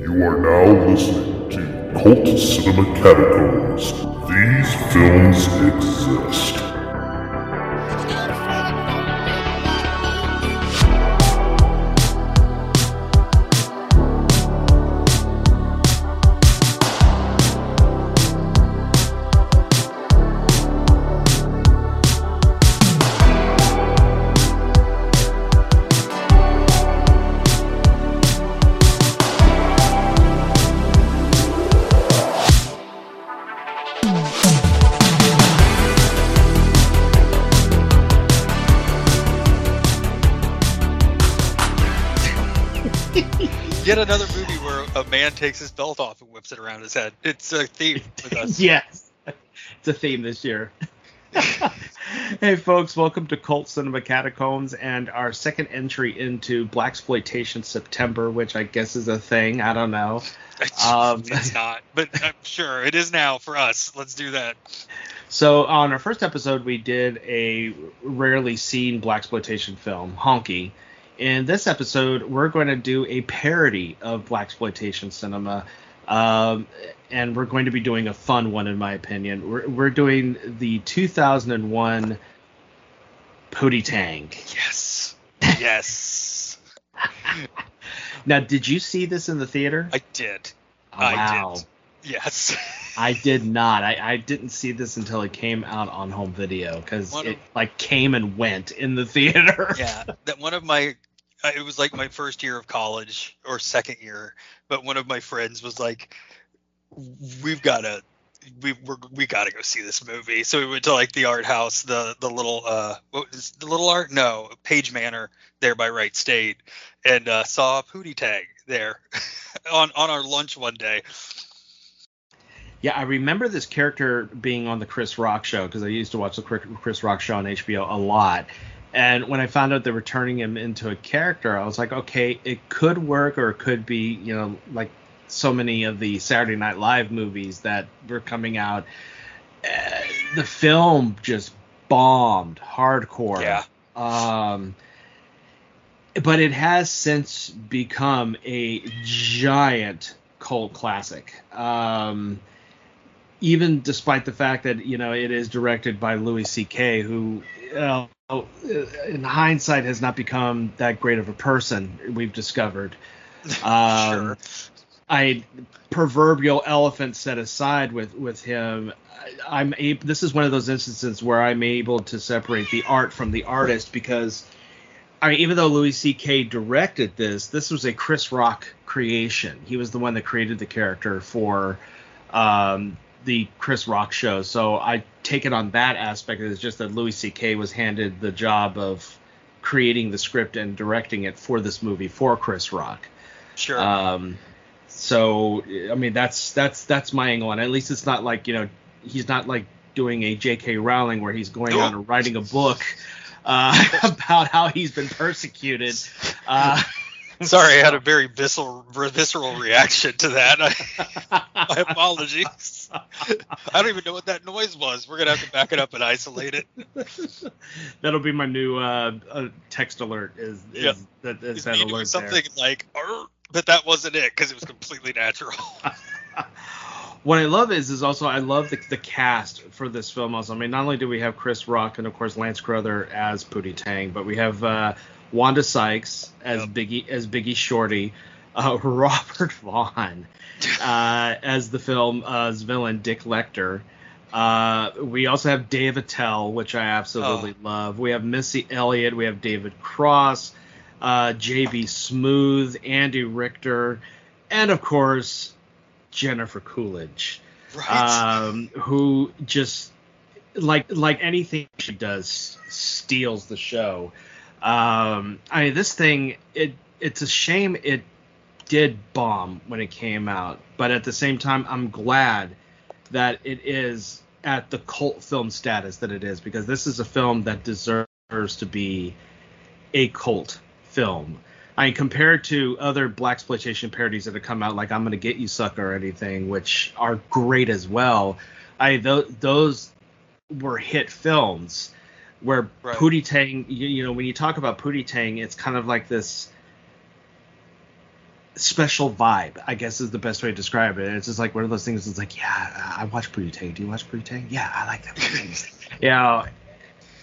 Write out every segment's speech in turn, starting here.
You are now listening to Cult Cinema Catacombs. These films exist. Takes his belt off and whips it around his head. It's a theme with us. yes, it's a theme this year. hey, folks, welcome to Cult Cinema Catacombs and our second entry into Black Exploitation September, which I guess is a thing. I don't know. Um, it's not, but I'm sure it is now for us. Let's do that. So, on our first episode, we did a rarely seen Black Exploitation film, Honky. In this episode, we're going to do a parody of Black Exploitation cinema. Um, and we're going to be doing a fun one, in my opinion. We're, we're doing the 2001 Pootie Tang. Yes. Yes. Now, did you see this in the theater? I did. wow. I did. Yes. I did not. I, I didn't see this until it came out on home video because it like came and went in the theater. yeah. That one of my it was like my first year of college or second year, but one of my friends was like, "We've got to, we we're, we got to go see this movie." So we went to like the art house, the the little uh, what is the little art? No, Page Manor there by Wright State, and uh, saw Pootie Tang there on on our lunch one day. Yeah, I remember this character being on the Chris Rock show because I used to watch the Chris Rock show on HBO a lot. And when I found out they were turning him into a character, I was like, okay, it could work or it could be, you know, like so many of the Saturday Night Live movies that were coming out. Uh, the film just bombed hardcore. Yeah. Um, but it has since become a giant cult classic. Um, even despite the fact that you know it is directed by Louis C.K., who, uh, in hindsight, has not become that great of a person. We've discovered. Um, Sure. I proverbial elephant set aside with with him. I- I'm able. This is one of those instances where I'm able to separate the art from the artist because, I mean, even though Louis C.K. directed this, this was a Chris Rock creation. He was the one that created the character for um, the Chris Rock show. So I take it on that aspect. is just that Louis C.K. was handed the job of creating the script and directing it for this movie for Chris Rock. Sure. Um, so I mean that's that's that's my angle, and at least it's not like you know he's not like doing a J.K. Rowling where he's going on and writing a book uh, about how he's been persecuted. Uh, Sorry, I had a very visceral, visceral reaction to that. I, my apologies. I don't even know what that noise was. We're gonna have to back it up and isolate it. that'll be my new uh, uh, text alert. Is, is Yep. that is that alert something there. like, but that wasn't it because it was completely natural. what I love is is also I love the, the cast for this film. Also, I mean, not only do we have Chris Rock and of course Lance Crouther as Pootie Tang, but we have uh, Wanda Sykes as Yep. Biggie as Biggie Shorty, uh, Robert Vaughn uh, as the film's villain Dick Lecter. Uh, we also have Dave Attell, which I absolutely love. We have Missy Elliott. We have David Cross, uh, J.B. Smoove, Andy Richter, and of course Jennifer Coolidge, right. um, who just like like anything she does steals the show. Um, I mean, this thing it it's a shame it did bomb when it came out, but at the same time, I'm glad that it is at the cult film status that it is because this is a film that deserves to be a cult film. I mean, compared to other black exploitation parodies that have come out, like "I'm Gonna Get You, Sucker" or anything, which are great as well. I th- those were hit films. Where Right. Pootie Tang, you, you know, when you talk about Pootie Tang, it's kind of like this special vibe. I guess is the best way to describe it. It's just like one of those things. It's like, yeah, I watch Pootie Tang. Do you watch Pootie Tang? Yeah, I like that. yeah,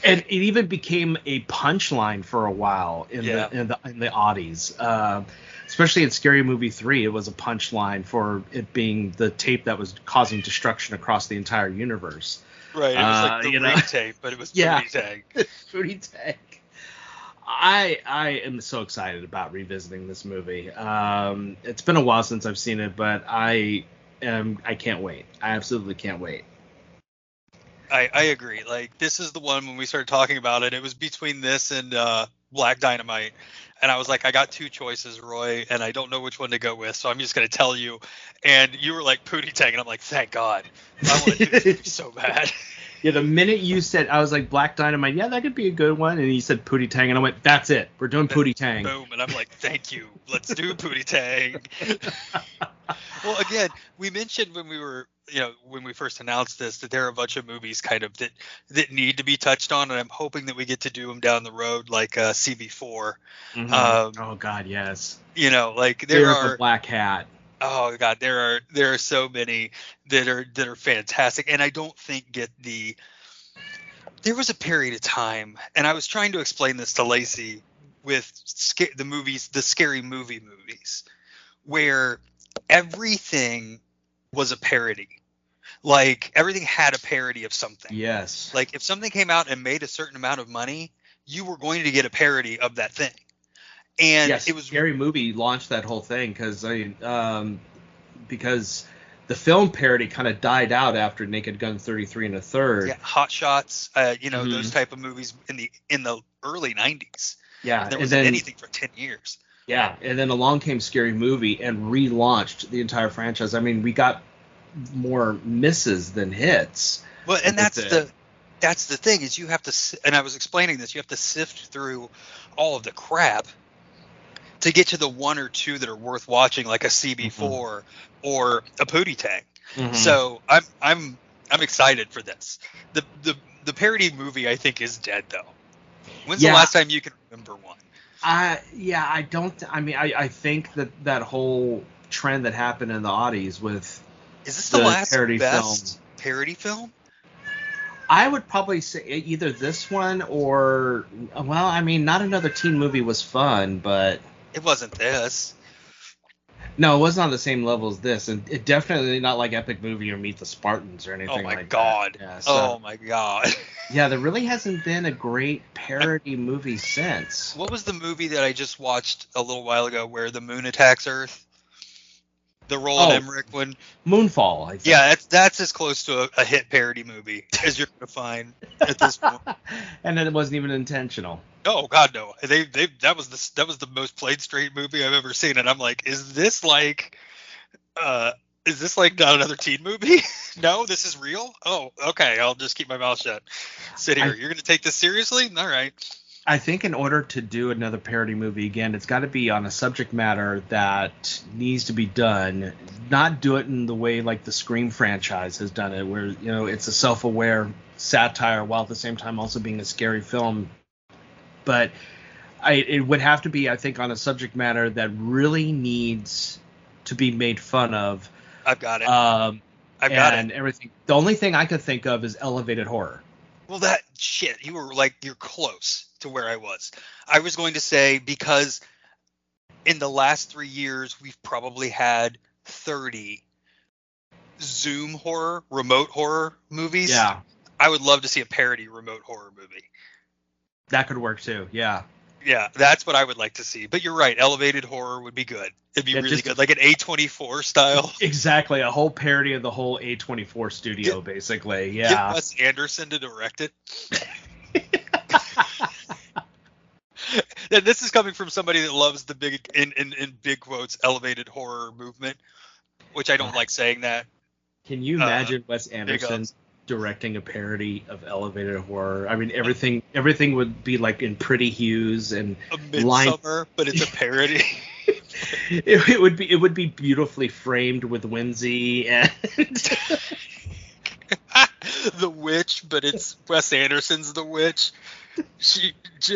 and it even became a punchline for a while in Yeah. the in the in the oddies. Uh, especially in Scary Movie three, it was a punchline for it being the tape that was causing destruction across the entire universe. Right. It was Uh, like the you know? ring but it was Yeah. Pootie Tang. Pootie Tang. I I am so excited about revisiting this movie. Um, it's been a while since I've seen it, but I am I can't wait. I absolutely can't wait. I, I agree. Like this is the one when we started talking about it. It was between this and uh, Black Dynamite, and I was like, I got two choices, Roy, and I don't know which one to go with, so I'm just gonna tell you. And you were like Pootie Tang, and I'm like, thank God. I want to do this so bad. Yeah, the minute you said I was like Black Dynamite, yeah, that could be a good one, and you said Pootie Tang, and I went, that's it, we're doing Pootie Tang. Boom, and I'm like, thank you. Let's do Pootie Tang. well, again, we mentioned when we were, you know, when we first announced this, that there are a bunch of movies kind of that that need to be touched on, and I'm hoping that we get to do them down the road, like uh, CB4. Mhm. Um, oh God, yes. You know, like there Fear are. the Black Hat. oh god there are there are so many that are that are fantastic and i don't think get the there was a period of time and i was trying to explain this to lacey with sca- the movies the scary movie movies where everything was a parody like everything had a parody of something Yes. like if something came out and made a certain amount of money you were going to get a parody of that thing and yes, it was scary movie launched that whole thing because I mean, um, because the film parody kind of died out after Naked Gun 33 and a third. yeah, Hot Shots, uh, you know, Mhm. those type of movies in the in the early '90s. Yeah, There wasn't then anything for ten years. yeah, and then along came Scary Movie and relaunched the entire franchise. I mean, we got more misses than hits. Well, and That's it. the that's the thing is you have to, and I was explaining this. You have to sift through all of the crap to get to the one or two that are worth watching, like a CB4 Mm-hmm. or a Pootie Tang. So I'm I'm I'm excited for this. The the the parody movie I think is dead though. When's Yeah. the last time you can remember one? I yeah, I don't. I mean, I, I think that that whole trend that happened in the oddies with Is this the, The last parody best parody film? I would probably say either this one or well, I mean, not another teen movie was fun, but It wasn't this. no, it wasn't on the same level as this, and it definitely not like Epic Movie or Meet the Spartans or anything like that. Oh my like god. that. Yeah, so, oh my god. yeah, there really hasn't been a great parody movie since. What was the movie that I just watched a little while ago where the moon attacks Earth? The Roland Oh. Emmerich one. Moonfall, I think. Yeah, that's that's as close to a, a hit parody movie as you're gonna find at this point. and then it wasn't even intentional. Oh God, no! They they that was the that was the most played straight movie I've ever seen, and I'm like, is this like, uh, is this like not another teen movie? no, this is real. Oh, okay, I'll just keep my mouth shut. Sit here. I- You're gonna take this seriously? All right. I think in order to do another parody movie again, it's got to be on a subject matter that needs to be done. Not do it in the way like the Scream franchise has done it, where you know it's a self-aware satire while at the same time also being a scary film. But I, it would have to be, I think, on a subject matter that really needs to be made fun of. I've got it. Um, I've got it. everything. The only thing I could think of is elevated horror. Well, that shit. You were like you're close to where I was. I was going to say because in the last three years we've probably had 30 Zoom horror, remote horror movies. Yeah, I would love to see a parody remote horror movie. that could work too. Yeah. Yeah, that's what I would like to see. But you're right, elevated horror would be good. It'd be Yeah, really just- good, like an A24 style. Exactly, a whole parody of the whole A24 studio, basically. Yeah. Wes Anderson to direct it. And this is coming from somebody that loves the big, in, in, in big quotes, elevated horror movement, which I don't like saying that. Can you Uh, imagine Wes Anderson directing a parody of elevated horror? I mean, everything everything would be like in pretty hues, and A Line- Midsommar, but it's a parody. it, it would be it would be beautifully framed with whimsy and the witch, but it's Wes Anderson's the witch. She,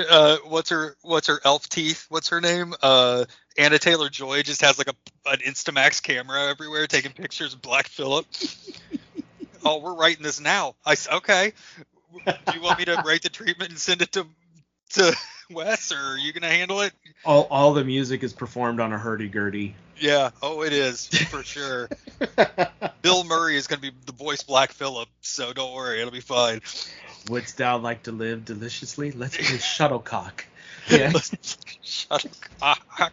uh, what's her, what's her elf teeth? What's her name? Uh, Anya Taylor Joy just has like a an Instamax camera everywhere taking pictures of Black Phillip. oh, we're writing this now. I okay. Do you want me to write the treatment and send it to to Wes, or are you gonna handle it? All all the music is performed on a hurdy gurdy. Yeah. Oh, it is for sure. Bill Murray is gonna be the voice Black Phillip, so don't worry, it'll be fine. Wouldst thou like to live deliciously? Let's play shuttlecock. Yeah. Shuttlecock.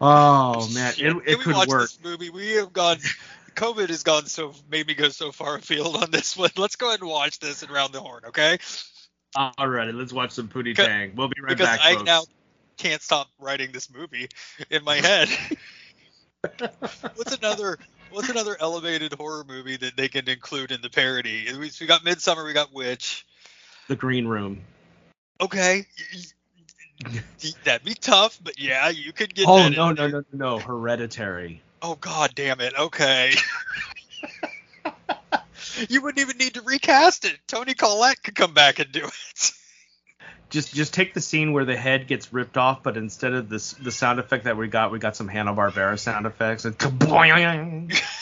Oh man, it, Can it we could watch work. this movie? We have gone. COVID has gone so made me go so far afield on this one. Let's go ahead and watch this and round the horn, okay? Alrighty, let's watch some Pootie Because- Tang. We'll be right because back, I folks. now can't stop writing this movie in my head. what's another What's another elevated horror movie that they can include in the parody? We, we got Midsommar, we got Witch. The Green Room. Okay, that'd be tough, but yeah, you could get. Oh no no no no no! Hereditary. Oh god damn it. Okay. you wouldn't even need to recast it. Toni Collette could come back and do it. Just just take the scene where the head gets ripped off, but instead of this the sound effect that we got, we got some Hanna Barbera sound effects. And kaboing!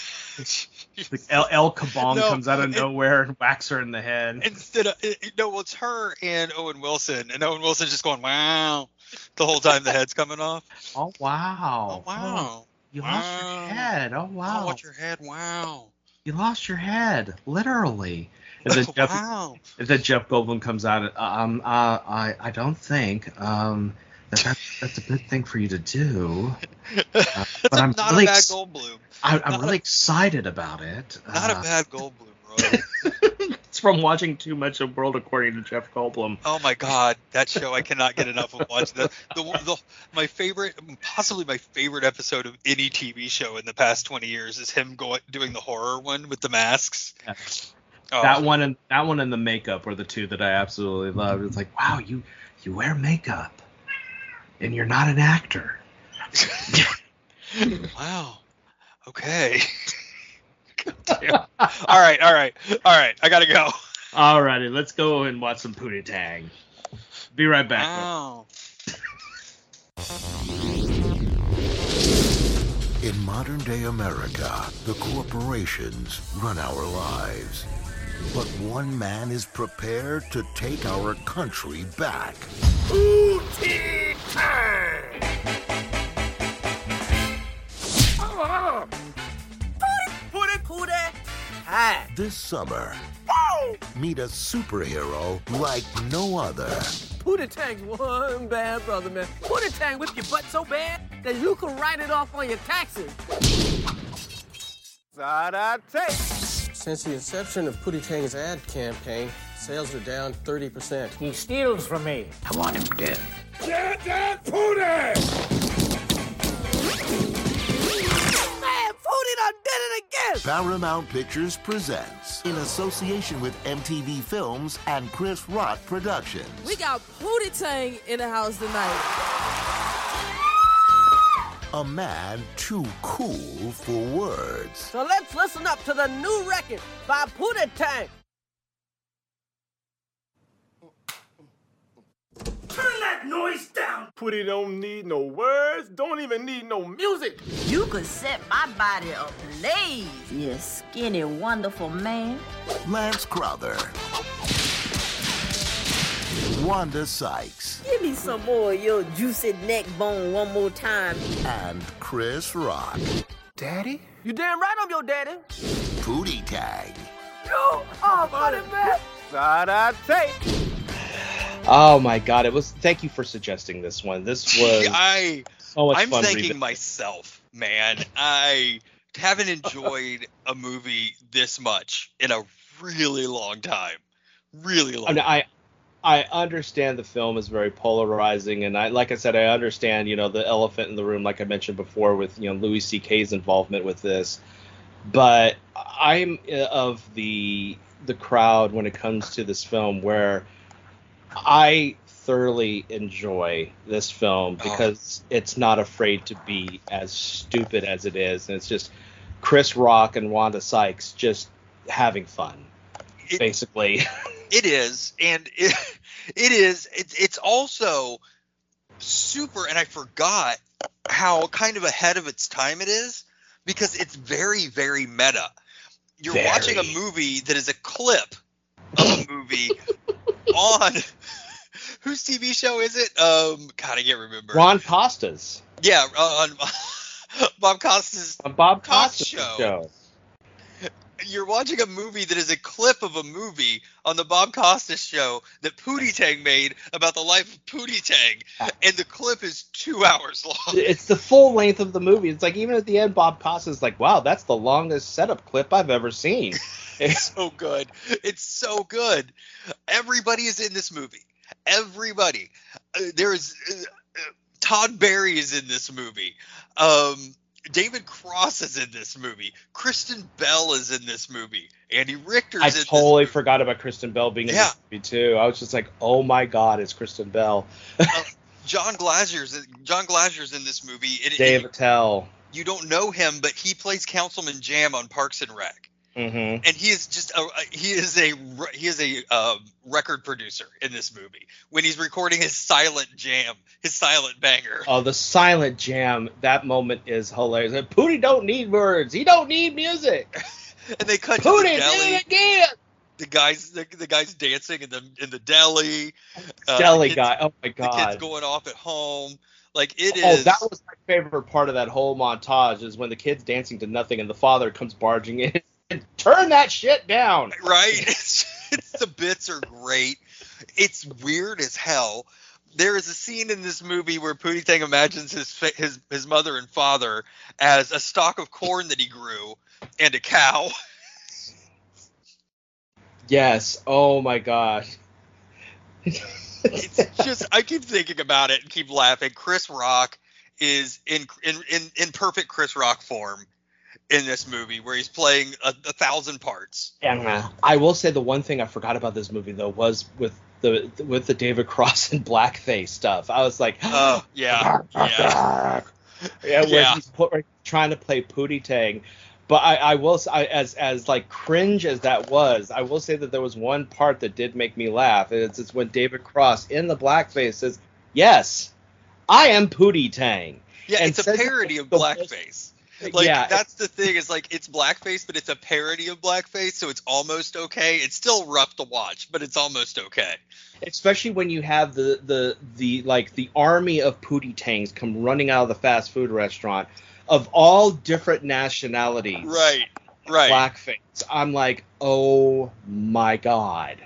Like El, El Kabong No, comes out of it- nowhere and whacks her in the head. Instead of it- no, well, it's her and Owen Wilson, and Owen Wilson's just going wow the whole time the head's coming off. Oh wow! Oh wow. you lost your head. Oh, oh wow! Oh, watch your head. Wow. You lost your head, literally. And then Jeff, wow. and then Jeff Goldblum comes out. and, Um, uh, I I don't think um that that's, that's a good thing for you to do. That's but I'm not really a bad ex- Goldblum. I, Not I'm a- really excited about it. Not Uh, a bad Goldblum, Roy. it's from watching too much of World According to Jeff Goldblum. Oh my god, that show I cannot get enough of watching. The, the, the my favorite, possibly my favorite episode of any TV show in the past 20 years is him going doing the horror one with the masks. Yeah. Oh, That one and that one and the makeup were the two that I absolutely loved. It's like, wow, you you wear makeup, and you're not an actor. Wow. Okay. All right, all right, all right. I gotta go. All righty, let's go and watch some Pootie Tang. Be right back. Wow. In modern day America, the corporations run our lives. But one man is prepared to take our country back. Put it. Hi. This summer, meet a superhero like no other. Pootie Tang's one bad brother, man. Pootie Tang whip your butt so bad that you can write it off on your taxes. Since the inception of Pootie Tang's ad campaign, sales are down 30%. He steals from me. I want him dead. Man, Pootie done did it again! Paramount Pictures presents, in association with MTV Films and Chris Rock Productions. We got Pootie Tang in the house tonight. A man too cool for words. So let's listen up to the new record by Pootie Tang. Turn that noise down. Pootie don't need no words, don't even need no music. You could set my body ablaze, you skinny, wonderful man. Lance Crouther. Wanda Sykes. Give me some more of your juicy neck bone one more time. And Chris Rock. Daddy? You damn right I'm your daddy. Pootie Tang. You are funny, man. Oh my god, it was. Thank you for suggesting this one. This was I so much I'm fun. thanking reading. myself, man. I haven't enjoyed a movie this much in a really long time. Really long. I, mean, I I understand the film is very polarizing, and I like I said, I understand you know the elephant in the room, like I mentioned before, with you know Louis C.K.'s involvement with this. But I'm uh, of the the crowd when it comes to this film where I thoroughly enjoy this film Oh. because it's not afraid to be as stupid as it is, and it's just Chris Rock and Wanda Sykes just having fun. It- basically. It is, and it, it is. It's it's also super. And I forgot how kind of ahead of its time it is because it's very very meta. You're watching a movie that is a clip of a movie on whose TV show is it? Um, God, I can't remember. Ron Costas Yeah, on Bob Costas. on Bob Talk Costas show. show. You're watching a movie that is a clip of a movie on the Bob Costas show that Pootie Tang made about the life of Pootie Tang, and the clip is two hours long. It's the full length of the movie. It's like even at the end, Bob Costas is like, "Wow, that's the longest setup clip I've ever seen." It's so good. It's so good. Everybody is in this movie. Everybody. Uh, there is uh, uh, Todd Barry is in this movie. Um, David Cross is in this movie. Kristen Bell is in this movie. Andy Richter's I in totally forgot about Kristen Bell being in this movie too. I was just like, "Oh my God, it's Kristen Bell." Uh, Jon Glaser's Jon Glaser's in this movie. It- it- Dave Attell. you don't know him, but he plays Councilman Jamm on Parks and Rec. Hmm and he is just a he is a he is a um, record producer in this movie when he's recording his silent jam his silent banger Oh, the silent jam. That moment is hilarious. Pootie don't need words. He don't need music. and they cut to Pootie the deli it again. the guys the, the guys dancing in the in the deli uh, Deli the kids, guy. Oh my god. the kids going off at home like it is Oh, that was my favorite part of that whole montage is when the kid's dancing to nothing and the father comes barging in. Turn that shit down. right it's, it's the bits are great it's weird as hell there is a scene in this movie where Pootie Tang imagines his his his mother and father as a stalk of corn that he grew and a cow. Yes. Oh my god. It's just I keep thinking about it and keep laughing. Chris Rock is in in in, in perfect Chris Rock form in this movie where he's playing a, a thousand parts. Yeah. I will say the one thing I forgot about this movie though was with the with the David Cross and blackface stuff. I was like, Oh yeah, yeah. yeah, Yeah. he's put, trying to play Pootie Tang. But I, I will I, as as like cringe as that was, I will say that there was one part that did make me laugh. and It's, it's when David Cross in the blackface says, "Yes, I am Pootie Tang." Yeah, And it's a parody of the most- blackface. Uh, like yeah, that's the thing is like it's blackface, but it's a parody of blackface, so it's almost okay. It's still rough to watch, but it's almost okay. especially when you have the the the like the army of Pootie Tangs come running out of the fast food restaurant of all different nationalities. Right, right. blackface. I'm like, oh my god.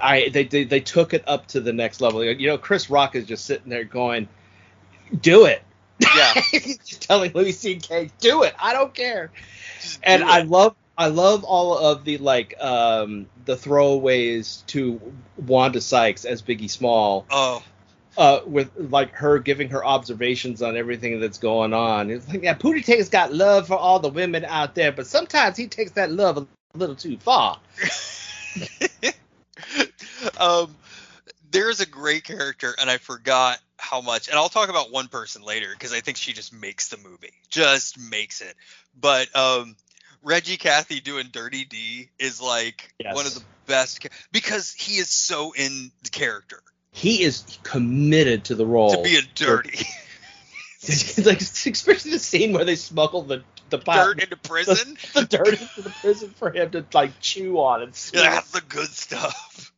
I they, they they took it up to the next level. You know, Chris Rock is just sitting there going, "Do it." Yeah. He's just telling Louis C.K., "Do it. I don't care." Just And do I love I love all of the like um the throwaways to Wanda Sykes as Biggie Small oh uh, with like her giving her observations on everything that's going on. It's like, yeah, Pootie Tang's got love for all the women out there, but sometimes he takes that love a little too far. um, there's a great character, and I forgot how much. And I'll talk about one person later because I think she just makes the movie, just makes it. But um, Reggie Cathy doing Dirty D is like Yes. one of the best because he is so in the character He is committed to the role. to being dirty, like especially the scene where they smuggle the the pot, dirt into prison. the dirt into the prison for him to like chew on and. That's the good stuff.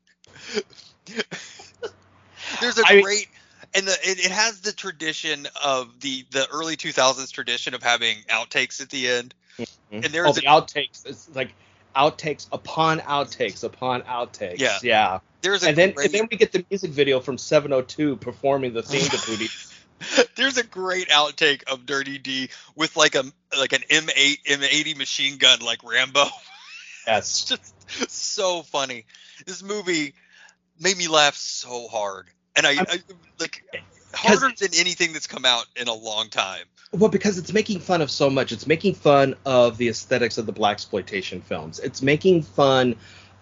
There's a I great and the it, it has the tradition of the the early 2000s tradition of having outtakes at the end. Mm-hmm. And there's oh, a the outtakes. It's like outtakes upon outtakes upon outtakes. Yeah. yeah. there's a And then great, and then we get the music video from 702 performing the theme to Booty. there's a great outtake of Dirty D with like a like an M8 M80 machine gun like Rambo. Yes. It's just so funny. This movie made me laugh so hard, and I, I like harder than anything that's come out in a long time. Well, because it's making fun of so much. It's making fun of the aesthetics of the black exploitation films. It's making fun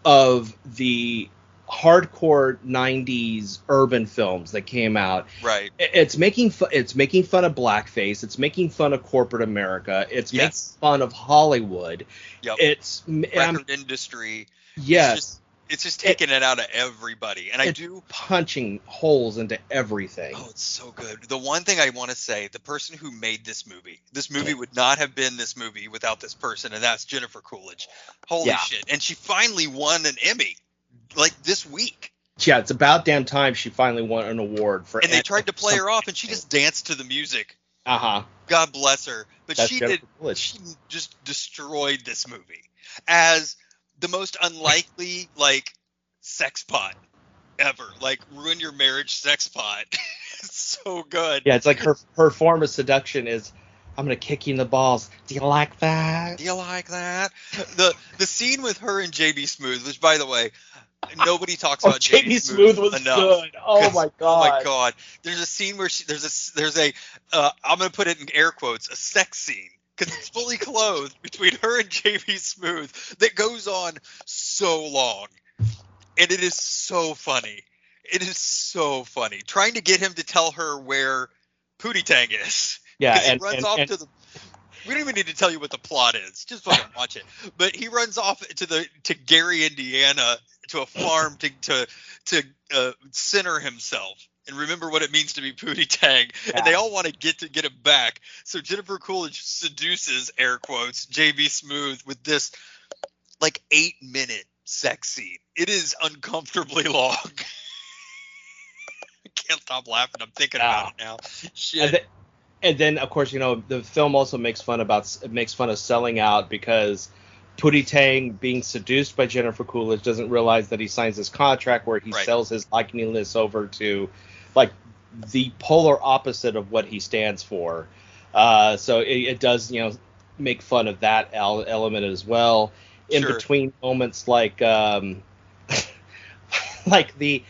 of the hardcore 90s urban films that came out. Right. It's making fun it's making fun of blackface. It's making fun of corporate America. It's Yes. making fun of Hollywood. Yep. It's I'm- Record industry. Yes. It's just, taking it, out of everybody. And I do punching holes into everything. Oh, it's so good. The one thing I want to say, the person who made this movie, this movie would not have been this movie without this person, and that's Jennifer Coolidge. Holy Yeah. shit. And she finally won an Emmy like this week. Yeah, it's about damn time she finally won an award for. And they tried to play her off and she just danced to the music. Uh huh. God bless her. But That's she Jennifer did Coolidge. she just destroyed this movie as the most unlikely like sex pot ever. Like ruin your marriage sex pot. it's so good. Yeah, it's like her her form of seduction is, I'm gonna kick you in the balls. Do you like that? Do you like that? The the scene with her and JB Smoove, which by the way, nobody talks Oh, about JB Smoove was enough. good. Oh my god. Oh my god. There's a scene where she there's a there's a uh, I'm gonna put it in air quotes a sex scene because it's fully clothed between her and JB Smoove that goes on so long, and it is so funny. It is so funny trying to get him to tell her where Pootie Tang is. Yeah, 'Cause he runs and- off and- to the. We don't even need to tell you what the plot is. Just fucking watch it. But he runs off to the to Gary, Indiana, to a farm to to to uh, center himself and remember what it means to be Pootie Tang. And they all want to get to get him back. So Jennifer Coolidge seduces air quotes JB Smoove with this like eight minute sex scene. It is uncomfortably long. I can't stop laughing. I'm thinking about it now. Shit. And, then, and then, of course, you know the film also makes fun about it makes fun of selling out because Pootie Tang being seduced by Jennifer Coolidge doesn't realize that he signs this contract where he Right. sells his likeliness over to like the polar opposite of what he stands for. Uh, so it, it does, you know, make fun of that el- element as well. In Sure. between moments like um, like the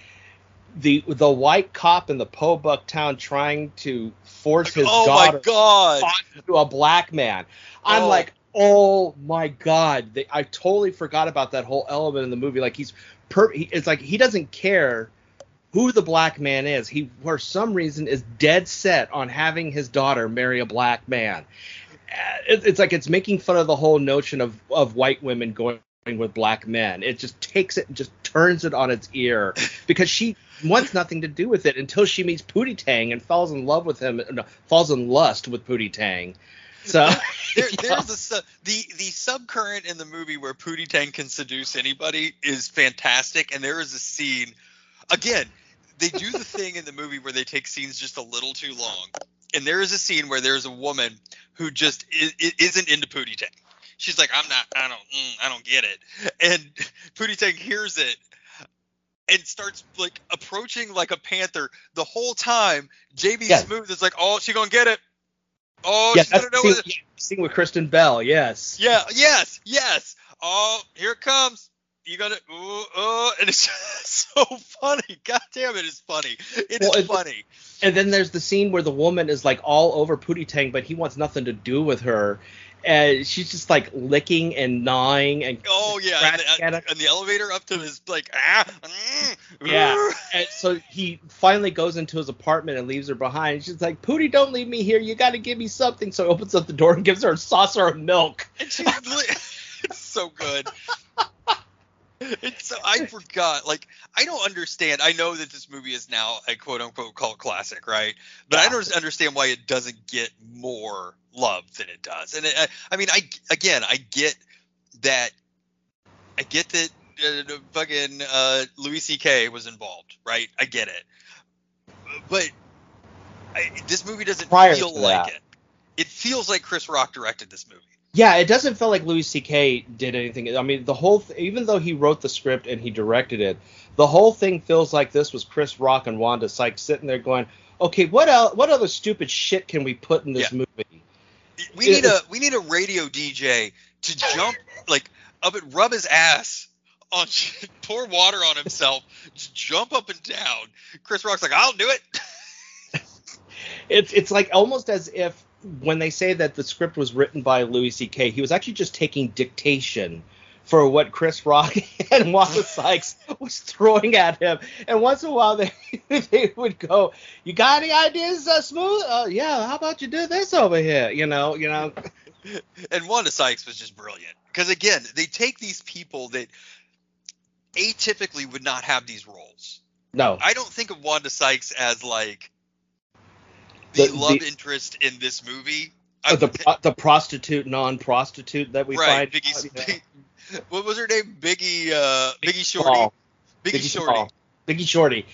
the the white cop in the Pobuck town trying to force his oh my daughter god. to a black man. I'm Oh. like, oh my god! They, I totally forgot about that whole element in the movie. Like he's, per, he, it's like he doesn't care who the black man is. He, for some reason, is dead set on having his daughter marry a black man. Uh, it's like it's making fun of the whole notion of of white women going with black men. It just takes it and just turns it on its ear because she wants nothing to do with it until she meets Pootie Tang and falls in love with him, no, falls in lust with Pootie Tang. So there, there's a the the subcurrent in the movie where Pootie Tang can seduce anybody is fantastic, and there is a scene. Again, they do the thing in the movie where they take scenes just a little too long, and there is a scene where there's a woman who just is, isn't into Pootie Tang. She's like, I'm not, I don't, mm, I don't get it, and Pootie Tang hears it. And starts like approaching like a panther the whole time. JB Yeah. Smoove is like, "Oh, she gonna get it. Oh, yeah, she's gonna know scene, scene with Kristen Bell. Yes. yeah, yes, yes. Oh, here it comes. You got to ooh, oh, and it's so funny. God damn it, it's funny. It is Well, funny. And then there's the scene where the woman is like all over Pootie Tang, but he wants nothing to do with her. And she's just like licking and gnawing and Oh yeah, and the, and the elevator up to his like ah, mm, Yeah. And so he finally goes into his apartment and leaves her behind. She's like, Pootie, don't leave me here. You got to give me something. So he opens up the door and gives her a saucer of milk. and she's li- it's so good. It's so I forgot. Like I don't understand. I know that this movie is now a quote unquote cult classic, right? But I don't understand why it doesn't get more love than it does. And it, I, I mean, I again, I get that. I get that uh, the fucking uh, Louis C.K. was involved, right? I get it. But I, this movie doesn't Prior feel like that. it. It feels like Chris Rock directed this movie. Yeah, it doesn't feel like Louis C.K. did anything. I mean, the whole, th- even though he wrote the script and he directed it, the whole thing feels like this was Chris Rock and Wanda Sykes sitting there going, "Okay, what else? What other stupid shit can we put in this Yeah. movie?" We need a we need a radio DJ to jump like up and rub his ass on pour water on himself, jump up and down. Chris Rock's like, I'll do it. It's it's like almost as if when they say that the script was written by Louis C.K., he was actually just taking dictation for what Chris Rock and Wanda Sykes was throwing at him. And once in a while, they they would go, "You got any ideas, uh, Smoove? Uh, yeah, how about you do this over here? You know, you know." And Wanda Sykes was just brilliant because again, they take these people that atypically would not have these roles. No, I don't think of Wanda Sykes as like the, The- love the- interest in this movie. Uh, the the prostitute non-prostitute that we right, find. Biggie. out, you know. what was her name? Biggie. Uh, Biggie Shorty. Biggie, Biggie Shorty. Biggie Shorty.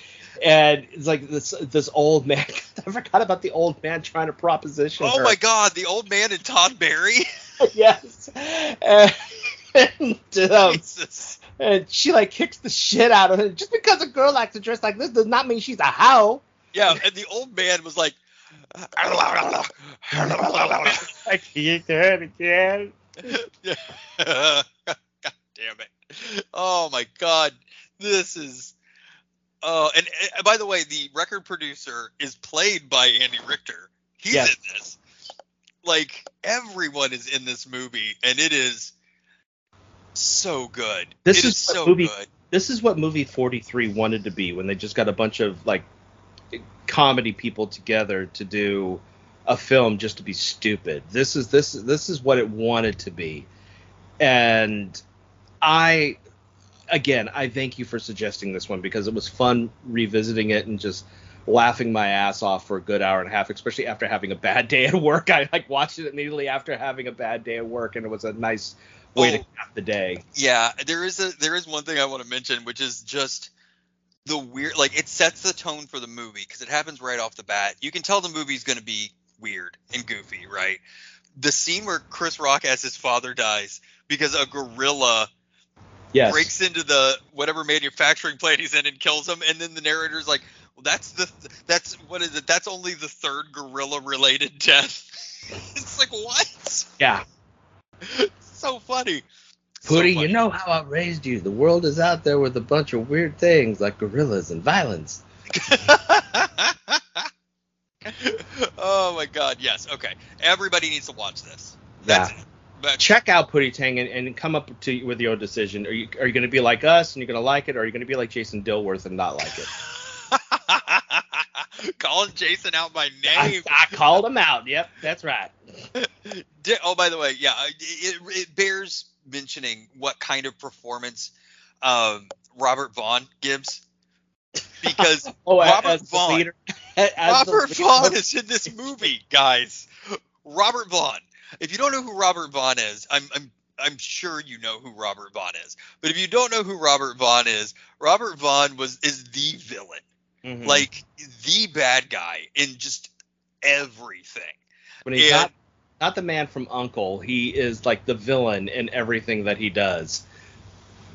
And it's like this this old man. I forgot about the old man trying to proposition. Oh her. my God, the old man and Todd Barry. yes. And, and, um, Jesus. and she like kicks the shit out of him. Just because a girl likes to dress like this does not mean she's a hoe. Yeah, and the old man was like. I can't do it again. God damn it. Oh my god. This is Oh, and, and by the way, the record producer is played by Andy Richter. He's Yes. in this. Like everyone is in this movie and it is so good. This is is so movie- good. This is what movie 43 wanted to be when they just got a bunch of like comedy people together to do a film just to be stupid. This is this this is what it wanted to be. And I again, I thank you for suggesting this one because it was fun revisiting it and just laughing my ass off for a good hour and a half, especially after having a bad day at work. I like watched it immediately after having a bad day at work and it was a nice way to cap the day. Yeah, there is a there is one thing I want to mention, which is just the weird. Like it sets the tone for the movie because it happens right off the bat. You can tell the movie's going to be weird and goofy, right? The scene where Chris Rock as his father dies because a gorilla Yes. breaks into the whatever manufacturing plant he's in and kills him, and then the narrator's like, "Well, that's the that's what is it? That's only the third gorilla related death." it's like what? Yeah. so funny. So Pootie, funny. you know how I raised you. The world is out there with a bunch of weird things like gorillas and violence. oh my god, yes. Okay. Everybody needs to watch this. Yeah. But Check out Pootie Tang and, and come up to with your decision. Are you are you going to be like us and you're going to like it, or are you going to be like Jason Dilworth and not like it? calling Jason out by name. I called him out. Yep, that's right. Oh, by the way, yeah, it, it bears mentioning what kind of performance um, Robert Vaughn gives because Oh, Robert Vaughn. leader- Robert Vaughn is in this movie, guys. Robert Vaughn. If you don't know who Robert Vaughn is, I'm I'm I'm sure you know who Robert Vaughn is. But if you don't know who Robert Vaughn is, Robert Vaughn was is the villain, Mhm. like the bad guy in just everything. when he's and- not not the man from Uncle, he is like the villain in everything that he does.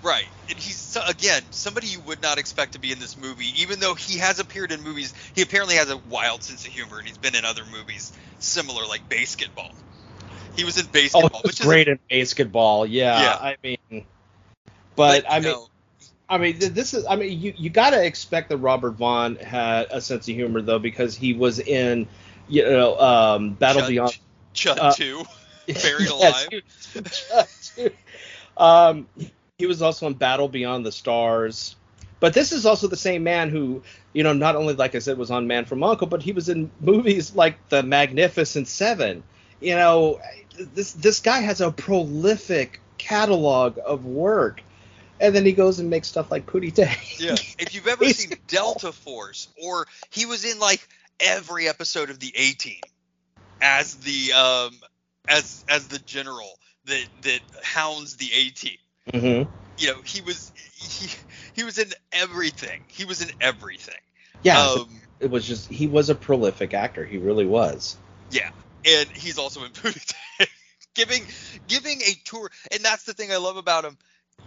Right. And he's again somebody you would not expect to be in this movie, even though he has appeared in movies. He apparently has a wild sense of humor, and he's been in other movies similar, like Basketball. He was in Oh, Basketball, he which great in basketball. Yeah, Yeah. I mean, is. but, I mean, know, I mean, this is. I mean, you you got to expect that Robert Vaughn had a sense of humor though, because he was in, you know, um, Battle Chud- Beyond. Chud uh, Two, Buried Yes, Alive. Chud, too. um, he was also in Battle Beyond the Stars. But this is also the same man who, you know, not only like I said was on Man from Uncle, but he was in movies like The Magnificent Seven. You know, this this guy has a prolific catalog of work, and then he goes and makes stuff like Pootie Tang. Yeah. If you've ever seen Delta Force, or he was in like every episode of the A Team as the um as as the general that that hounds the A Team. hmm You know, he was he he was in everything. He was in everything. Yeah, Um, it was just he was a prolific actor. He really was. Yeah, and he's also in Pootie giving giving a tour, and that's the thing I love about him.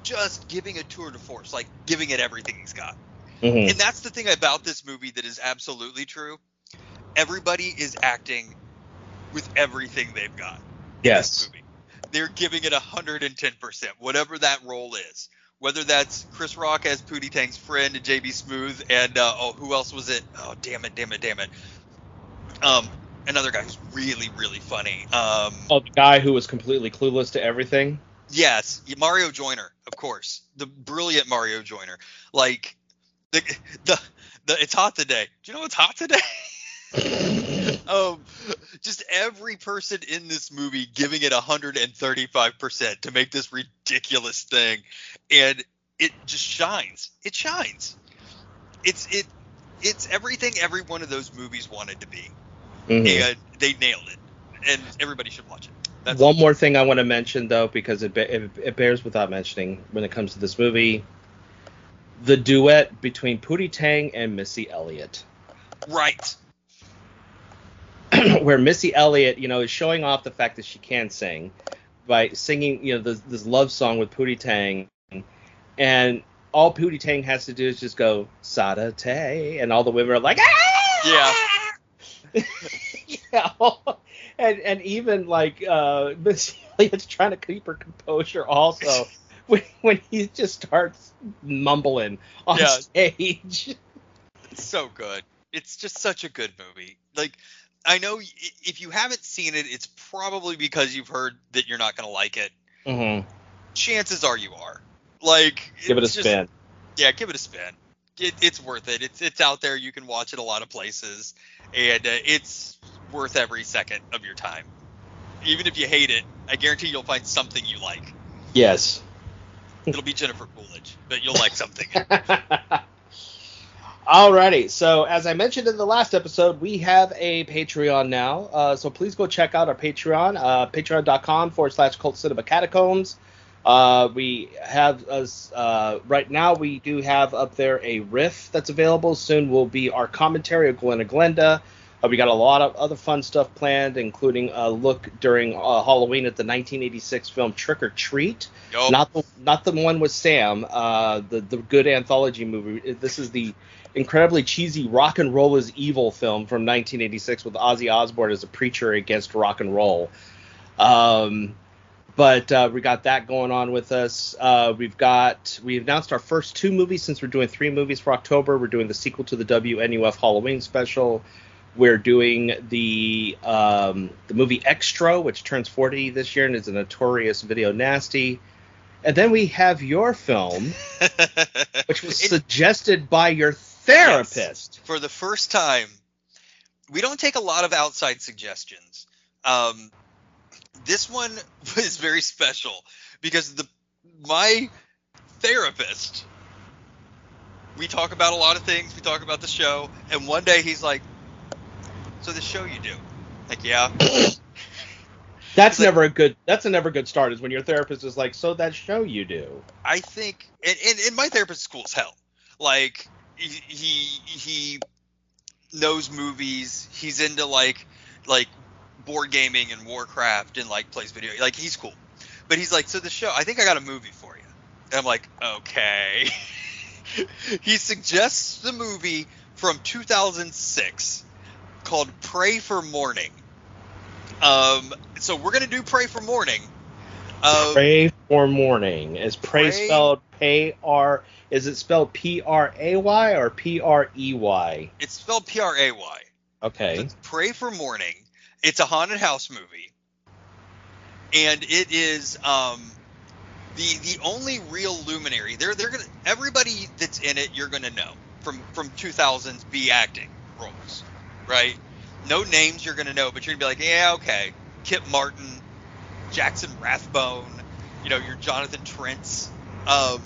Just giving a tour de force, like giving it everything he's got. Mhm. And that's the thing about this movie that is absolutely true. Everybody is acting with everything they've got. Yes. They're giving it 110%, whatever that role is. Whether that's Chris Rock as Pootie Tang's friend and JB Smoove, and uh, oh, who else was it? Oh, damn it, damn it, damn it. Um, another guy who's really, really funny. Um, Oh, the guy who was completely clueless to everything. Yes, Mario Joyner, of course, the brilliant Mario Joyner. Like the the the it's hot today. Do you know what's hot today? um, just every person in this movie giving it 135% to make this ridiculous thing, and it just shines. It shines. It's it it's everything every one of those movies wanted to be, Mhm. and they nailed it. And everybody should watch it. That's One more thing I want to mention though, because it, it it bears without mentioning when it comes to this movie, the duet between Pootie Tang and Missy Elliott. right. where Missy Elliott, you know, is showing off the fact that she can sing by singing, you know, this, this love song with Pootie Tang, and all Pootie Tang has to do is just go Sada Tay, and all the women are like, ah! Yeah. yeah. and and even like uh, Missy Elliott's trying to keep her composure also when when he just starts mumbling on Yeah. stage. It's so good. It's just such a good movie. Like I know if you haven't seen it, it's probably because you've heard that you're not going to like it. Mm-hmm. Chances are you are. Like Give it a just- spin. Yeah, give it a spin. It, it's worth it. It's it's out there. You can watch it a lot of places, and uh, it's worth every second of your time. Even if you hate it, I guarantee you'll find something you like. Yes. It'll be Jennifer Coolidge, but you'll like something. Alrighty, so as I mentioned in the last episode, we have a Patreon now. Uh, so please go check out our Patreon, uh, patreon.com forward slash cult cinema catacombs. Uh, we have us uh, right now. We do have up there a riff that's available. Soon will be our commentary of Glen or Glenda. Uh, we got a lot of other fun stuff planned, including a look during uh, Halloween at the 1986 film Trick or Treat. Yup. Not the not the one with Sam, uh, the the good anthology movie. This is the incredibly cheesy Rock and Roll is Evil film from 1986 with Ozzy Osbourne as a preacher against rock and roll. Um, but uh, we got that going on with us. Uh, we've got we announced our first two movies since we're doing three movies for October. We're doing the sequel to the WNUF Halloween special. We're doing the um, the movie Xtro, which turns 40 this year and is a notorious video nasty. And then we have your film, which was suggested by your therapist. for the first time, we don't take a lot of outside suggestions. Um, this one was very special because the my therapist. We talk about a lot of things. We talk about the show, and one day he's like, "So the show you do?" Like, yeah. That's Like- never a good. That's a never good start. Is when your therapist is like, "So that show you do." I think, and, and, and my therapist is cool as hell. Like he, he knows movies. He's into like like board gaming and Warcraft and like plays video. Like he's cool. But he's like, so the show. I think I got a movie for you. And I'm like, okay. he suggests the movie from 2006 called Pray for Morning. Um, so we're gonna do Pray for Morning. Pray for morning. Is pray, Pray- spelled P R? Is it spelled P R A Y or P R E Y? It's spelled P R A Y. Okay. It's Pray for Morning. It's a haunted house movie, and it is um, the the only real luminary. They're they're gonna everybody that's in it you're gonna know from from 2000s B acting roles, right? No names you're gonna know, but you're gonna be like, yeah, okay, Kip Martin, Jackson Rathbone, you know, your Jonathan Trents. Um,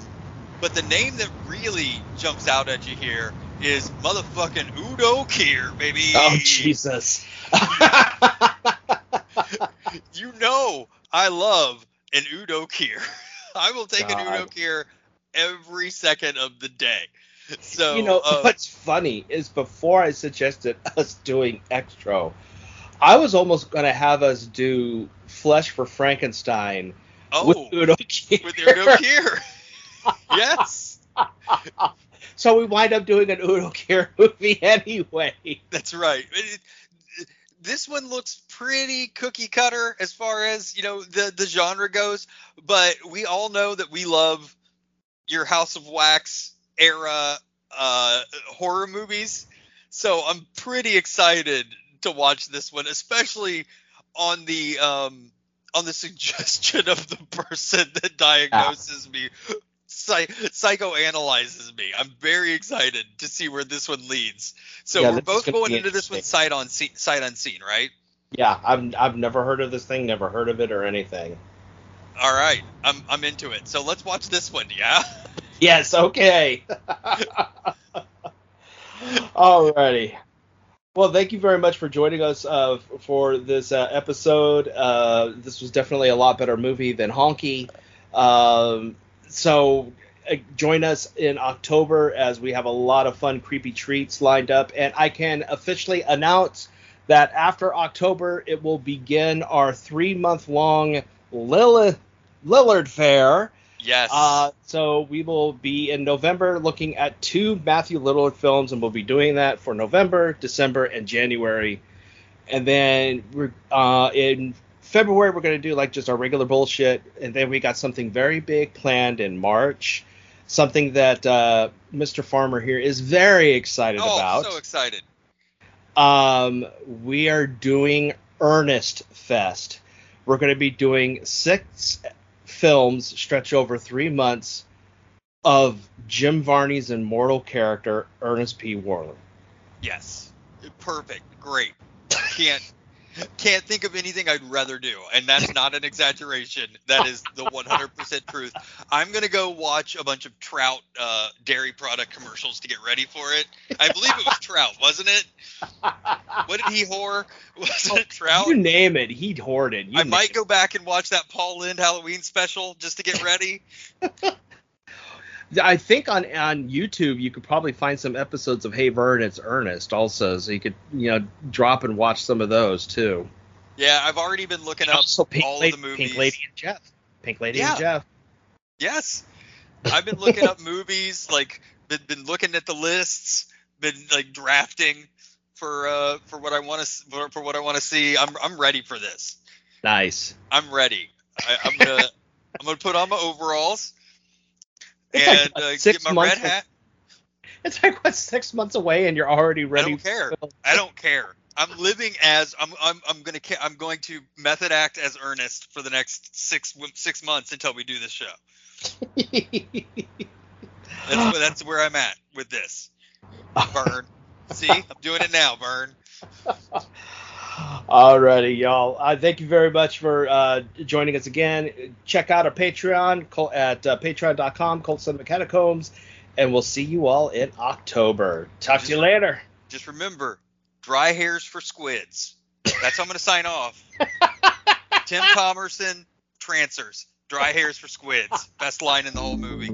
but the name that really jumps out at you here is motherfucking Udo Kier, baby. Oh Jesus. you know I love an Udo Kier. I will take an Udo God. Kier every second of the day. So you know uh, what's funny is before I suggested us doing Xtro, I was almost gonna have us do Flesh for Frankenstein oh, with Udo Kier. with Udo Kier. yes, so we wind up doing an Udo Kier movie anyway. that's right. It- it- this one looks pretty cookie cutter as far as you know the the genre goes, but we all know that we love your House of Wax era uh, horror movies. So I'm pretty excited to watch this one, especially on the um, on the suggestion of the person that diagnoses me, psy- psychoanalyzes me. I'm very excited to see where this one leads. So Yeah, we're both going into this one sight on scene, sight unseen, right? Yeah, I've I've never heard of this thing, never heard of it or anything. All right, I'm I'm into it. So let's watch this one, yeah. Yes, okay. Alrighty. Well, thank you very much for joining us uh, for this uh, episode. Uh, this was definitely a lot better movie than Honky. Um, so uh, join us in October as we have a lot of fun, creepy treats lined up. And I can officially announce that after October, it will begin our three month long Lillard Fair. Yes. Uh, so we will be in November looking at two Matthew Lillard films, and we'll be doing that for November, December, and January. And then we're uh, in February we're gonna do like just our regular bullshit, and then we got something very big planned in March, something that uh, Mr. Farmer here is very excited oh, about. so excited. Um, we are doing Ernest Fest. We're going to be doing six films stretch over three months of Jim Varney's immortal character, Ernest P. Worrell. Yes. Perfect. Great. Can't can't think of anything I'd rather do, and that's not an exaggeration. That is the 100% truth. I'm gonna go watch a bunch of Trout uh, dairy product commercials to get ready for it. I believe it was Trout, wasn't it? What did he whore? Was it Trout? You name it, he'd hoarded. You I might it. go back and watch that Paul Lynde Halloween special just to get ready. I think on on YouTube you could probably find some episodes of Hey Vern, it's Ernest also, so you could you know drop and watch some of those too. Yeah, I've already been looking up Also, Pink, all Lady, of the movies. Pink Lady and Jeff. Pink Lady Yeah. and Jeff. Yes. I've been looking up movies, like been, been looking at the lists, been like drafting for uh for what I want to for, for what I want to see. I'm I'm ready for this. Nice. I'm ready. I, I'm gonna I'm gonna put on my overalls It's like, and what, uh, six get my red months- hat. It's like what six months away and you're already ready. I don't care. I don't care. I'm living as I'm I'm I'm gonna I'm going to method act as Ernest for the next six six months until we do this show. That's where, that's where I'm at with this. Vern. See, I'm doing it now, Vern. Alrighty, y'all. Uh, thank you very much for uh, joining us again. Check out our Patreon col- at uh, patreon.com, Cult Cinema Catacombs, and we'll see you all in October. Talk to you later. Just remember, dry hairs for squids. That's how I'm gonna sign off. Tim Thomerson, Trancers. Dry hairs for squids. Best line in the whole movie.